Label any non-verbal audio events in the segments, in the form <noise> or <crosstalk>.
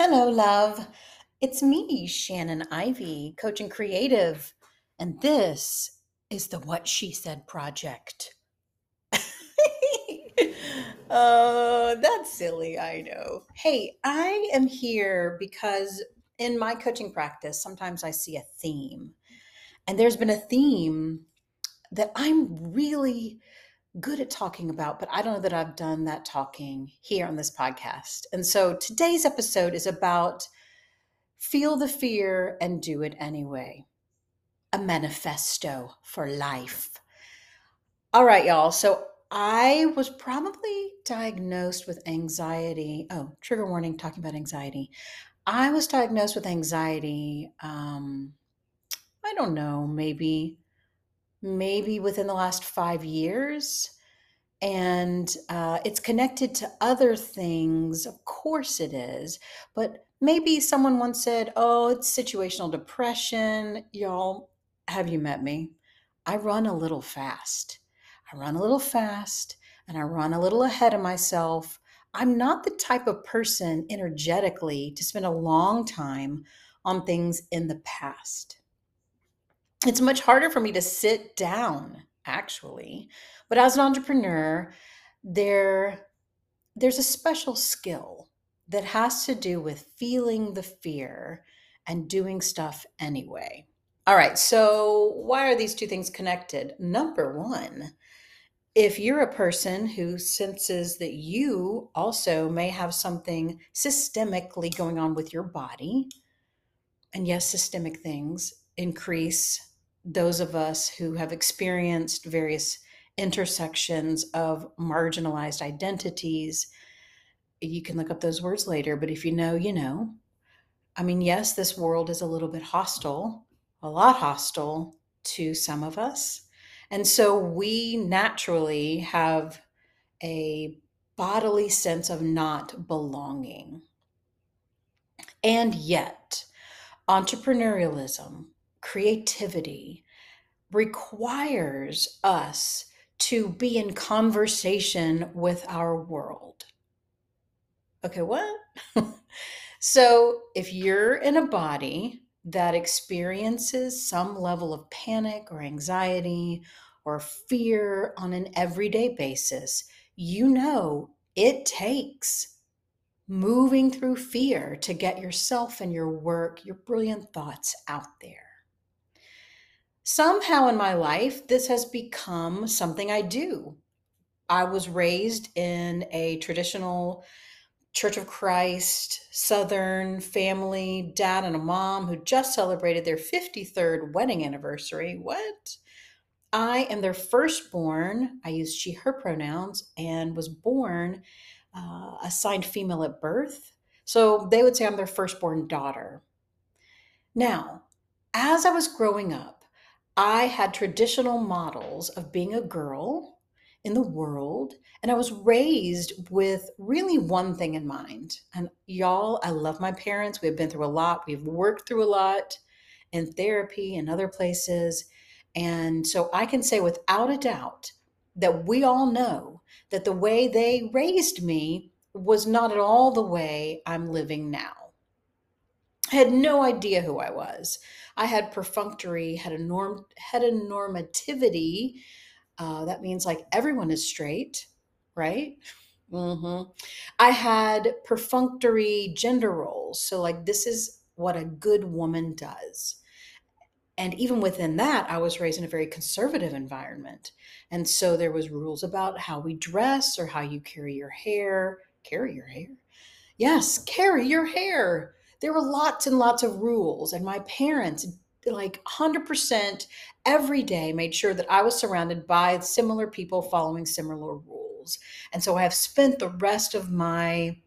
Hello, love. It's me, Shannon Ivey, coach and creative, and this is the What She Said project. <laughs> oh, that's silly, I know. Hey, I am here because in my coaching practice, sometimes I see a theme, and there's been a theme that I'm really good at talking about, but I don't know that I've done that talking here on this podcast. And so today's episode is about feel the fear and do it anyway. A manifesto for life. All right, y'all. So I was probably diagnosed with anxiety. Oh, trigger warning, talking about anxiety. I was diagnosed with anxiety. Um, I don't know, maybe maybe within the last five years. And uh, it's connected to other things. Of course it is. But maybe someone once said, oh, it's situational depression. Y'all, have you met me? I run a little fast. I run a little fast and I run a little ahead of myself. I'm not the type of person energetically to spend a long time on things in the past it's much harder for me to sit down actually but as an entrepreneur there there's a special skill that has to do with feeling the fear and doing stuff anyway. All right so why are these two things connected? Number one if you're a person who senses that you also may have something systemically going on with your body and yes systemic things increase those of us who have experienced various intersections of marginalized identities. You can look up those words later, but if you know, you know. I mean, yes, this world is a little bit hostile, a lot hostile to some of us. And so we naturally have a bodily sense of not belonging. And yet, entrepreneurialism, creativity requires us to be in conversation with our world. Okay, what? <laughs> so if you're in a body that experiences some level of panic or anxiety or fear on an everyday basis, you know it takes moving through fear to get yourself and your work, your brilliant thoughts out there somehow in my life, this has become something I do. I was raised in a traditional Church of Christ, Southern family, dad and a mom who just celebrated their 53rd wedding anniversary. What? I am their firstborn. I use she, her pronouns and was born uh, assigned female at birth. So they would say I'm their firstborn daughter. Now, as I was growing up, I had traditional models of being a girl in the world, and I was raised with really one thing in mind. And y'all, I love my parents. We've been through a lot, we've worked through a lot in therapy and other places. And so I can say without a doubt that we all know that the way they raised me was not at all the way I'm living now. I had no idea who I was. I had perfunctory, had a norm, heteronormativity. Uh, that means like everyone is straight, right? Mm-hmm. I had perfunctory gender roles. So, like, this is what a good woman does. And even within that, I was raised in a very conservative environment. And so there was rules about how we dress or how you carry your hair. Carry your hair? Yes, carry your hair there were lots and lots of rules and my parents like 100% every day made sure that I was surrounded by similar people following similar rules. And so I have spent the rest of my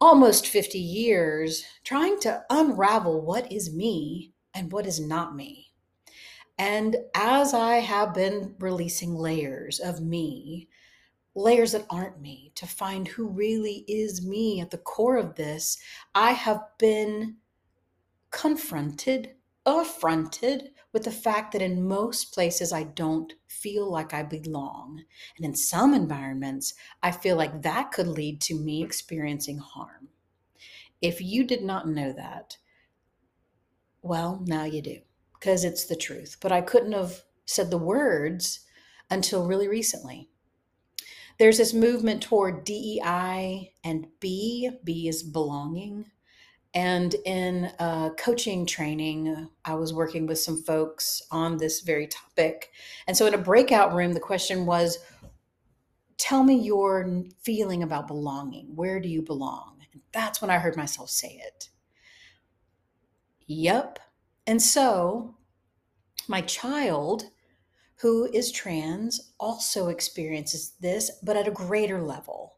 almost 50 years trying to unravel what is me and what is not me. And as I have been releasing layers of me, layers that aren't me, to find who really is me at the core of this, I have been confronted, affronted with the fact that in most places I don't feel like I belong. And in some environments, I feel like that could lead to me experiencing harm. If you did not know that, well, now you do, because it's the truth. But I couldn't have said the words until really recently. There's this movement toward DEI and B. B is belonging. And in uh, coaching training, I was working with some folks on this very topic. And so in a breakout room, the question was Tell me your feeling about belonging. Where do you belong? And that's when I heard myself say it. Yep. And so my child, who is trans, also experiences this, but at a greater level.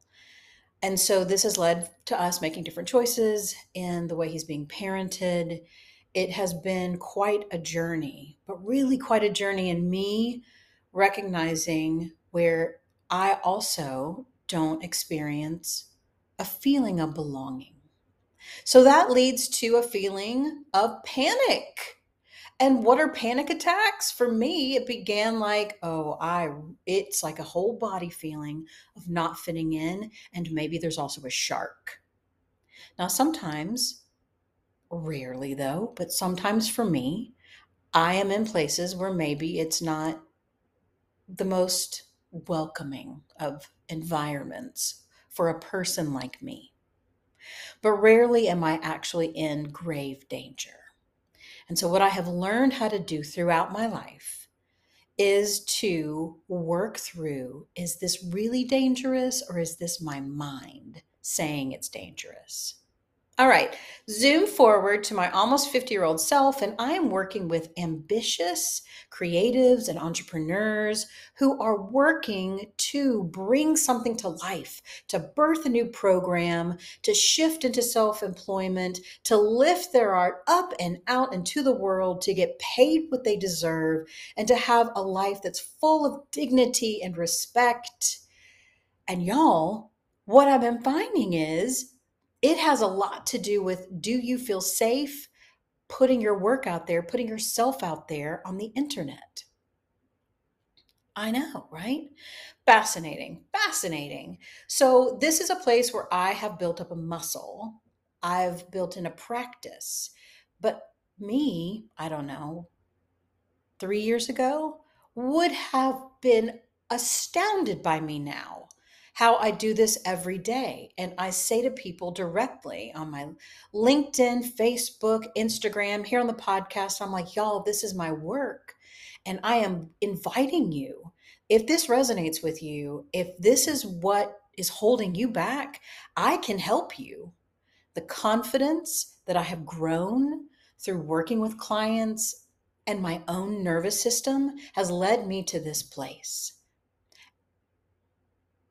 And so this has led to us making different choices in the way he's being parented. It has been quite a journey, but really quite a journey in me recognizing where I also don't experience a feeling of belonging. So that leads to a feeling of panic. And what are panic attacks? For me, it began like, oh, I it's like a whole body feeling of not fitting in and maybe there's also a shark. Now sometimes rarely though, but sometimes for me, I am in places where maybe it's not the most welcoming of environments for a person like me but rarely am I actually in grave danger. And so, what I have learned how to do throughout my life is to work through is this really dangerous or is this my mind saying it's dangerous? All right, zoom forward to my almost 50 year old self, and I am working with ambitious creatives and entrepreneurs who are working to bring something to life, to birth a new program, to shift into self employment, to lift their art up and out into the world, to get paid what they deserve, and to have a life that's full of dignity and respect. And y'all, what I've been finding is it has a lot to do with do you feel safe putting your work out there, putting yourself out there on the internet? I know, right? Fascinating, fascinating. So, this is a place where I have built up a muscle. I've built in a practice. But me, I don't know, three years ago would have been astounded by me now how I do this every day. And I say to people directly on my LinkedIn, Facebook, Instagram, here on the podcast, I'm like, y'all, this is my work. And I am inviting you. If this resonates with you, if this is what is holding you back, I can help you. The confidence that I have grown through working with clients and my own nervous system has led me to this place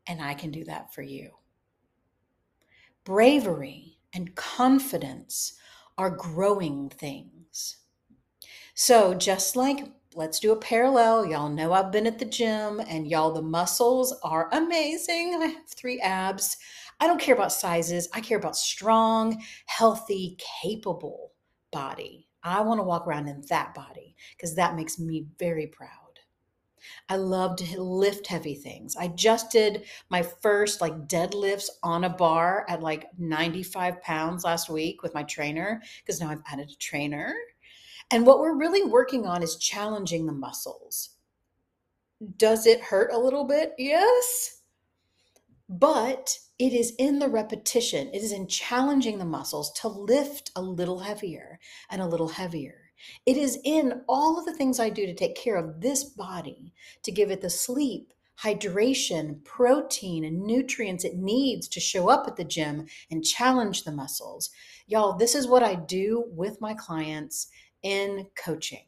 and I can do that for you. Bravery and confidence are growing things. So, just like let's do a parallel. Y'all know I've been at the gym, and y'all, the muscles are amazing. I have three abs. I don't care about sizes, I care about strong, healthy, capable body. I want to walk around in that body because that makes me very proud. I love to lift heavy things. I just did my first like deadlifts on a bar at like 95 pounds last week with my trainer because now I've added a trainer. And what we're really working on is challenging the muscles. Does it hurt a little bit? Yes. But it is in the repetition, it is in challenging the muscles to lift a little heavier and a little heavier it is in all of the things I do to take care of this body, to give it the sleep, hydration, protein, and nutrients it needs to show up at the gym and challenge the muscles. Y'all, this is what I do with my clients in coaching.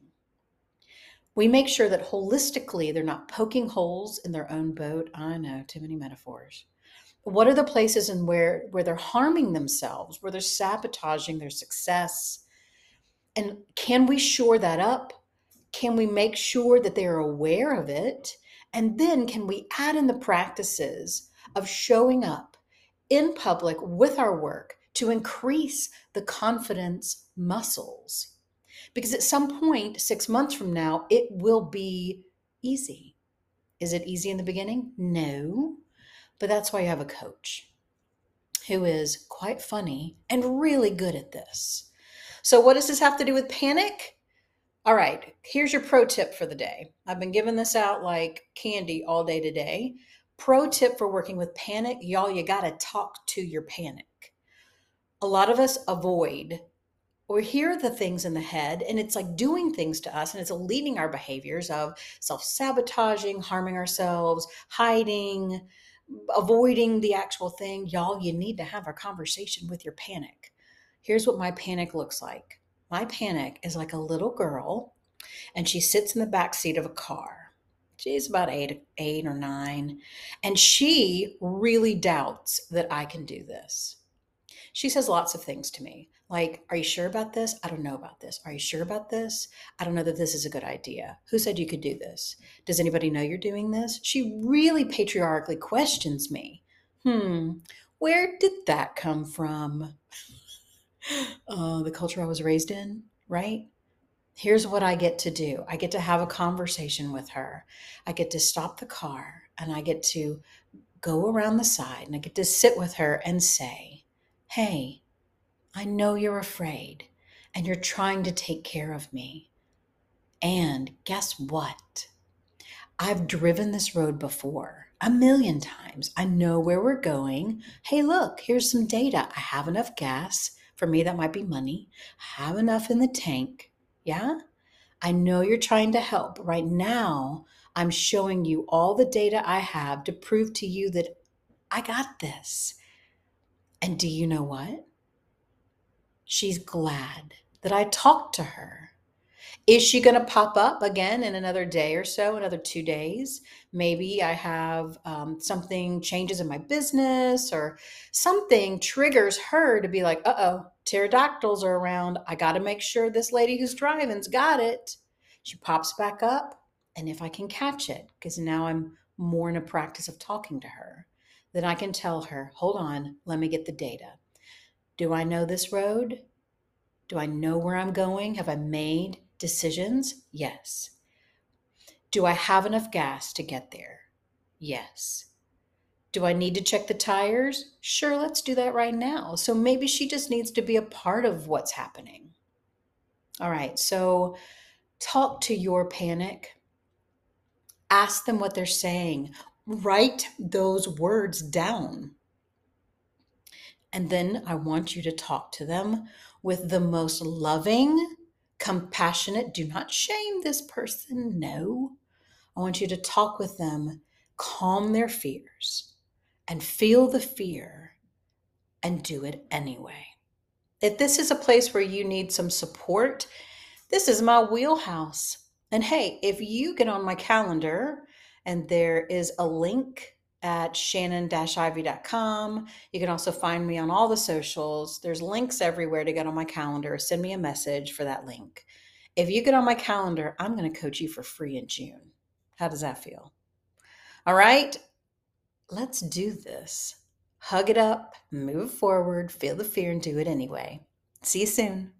We make sure that holistically they're not poking holes in their own boat. I know, too many metaphors. What are the places and where where they're harming themselves, where they're sabotaging their success? And can we shore that up? Can we make sure that they're aware of it? And then can we add in the practices of showing up in public with our work to increase the confidence muscles? Because at some point, six months from now, it will be easy. Is it easy in the beginning? No, but that's why you have a coach. who is quite funny and really good at this. So, what does this have to do with panic? All right, here's your pro tip for the day. I've been giving this out like candy all day today. Pro tip for working with panic y'all, you got to talk to your panic. A lot of us avoid or hear the things in the head, and it's like doing things to us, and it's leading our behaviors of self sabotaging, harming ourselves, hiding, avoiding the actual thing. Y'all, you need to have a conversation with your panic. Here's what my panic looks like my panic is like a little girl, and she sits in the back seat of a car. She's about eight, eight or nine, and she really doubts that I can do this. She says lots of things to me, like, Are you sure about this? I don't know about this. Are you sure about this? I don't know that this is a good idea. Who said you could do this? Does anybody know you're doing this? She really patriarchally questions me. Hmm, where did that come from? Uh, the culture I was raised in, right? Here's what I get to do I get to have a conversation with her. I get to stop the car and I get to go around the side and I get to sit with her and say, Hey, I know you're afraid and you're trying to take care of me. And guess what? I've driven this road before a million times. I know where we're going. Hey, look, here's some data. I have enough gas. For me, that might be money. Have enough in the tank. Yeah? I know you're trying to help. Right now, I'm showing you all the data I have to prove to you that I got this. And do you know what? She's glad that I talked to her is she going to pop up again in another day or so, another two days? Maybe I have um, something changes in my business or something triggers her to be like, uh oh, pterodactyls are around. I got to make sure this lady who's driving's got it. She pops back up. And if I can catch it, because now I'm more in a practice of talking to her, then I can tell her, hold on, let me get the data. Do I know this road? Do I know where I'm going? Have I made Decisions? Yes. Do I have enough gas to get there? Yes. Do I need to check the tires? Sure, let's do that right now. So maybe she just needs to be a part of what's happening. All right, so talk to your panic. Ask them what they're saying. Write those words down. And then I want you to talk to them with the most loving, compassionate. Do not shame this person. No. I want you to talk with them, calm their fears, and feel the fear and do it anyway. If this is a place where you need some support, this is my wheelhouse. And hey, if you get on my calendar and there is a link at shannon-ivey.com. You can also find me on all the socials. There's links everywhere to get on my calendar. Send me a message for that link. If you get on my calendar, I'm going to coach you for free in June. How does that feel? All right, let's do this. Hug it up, move forward, feel the fear, and do it anyway. See you soon.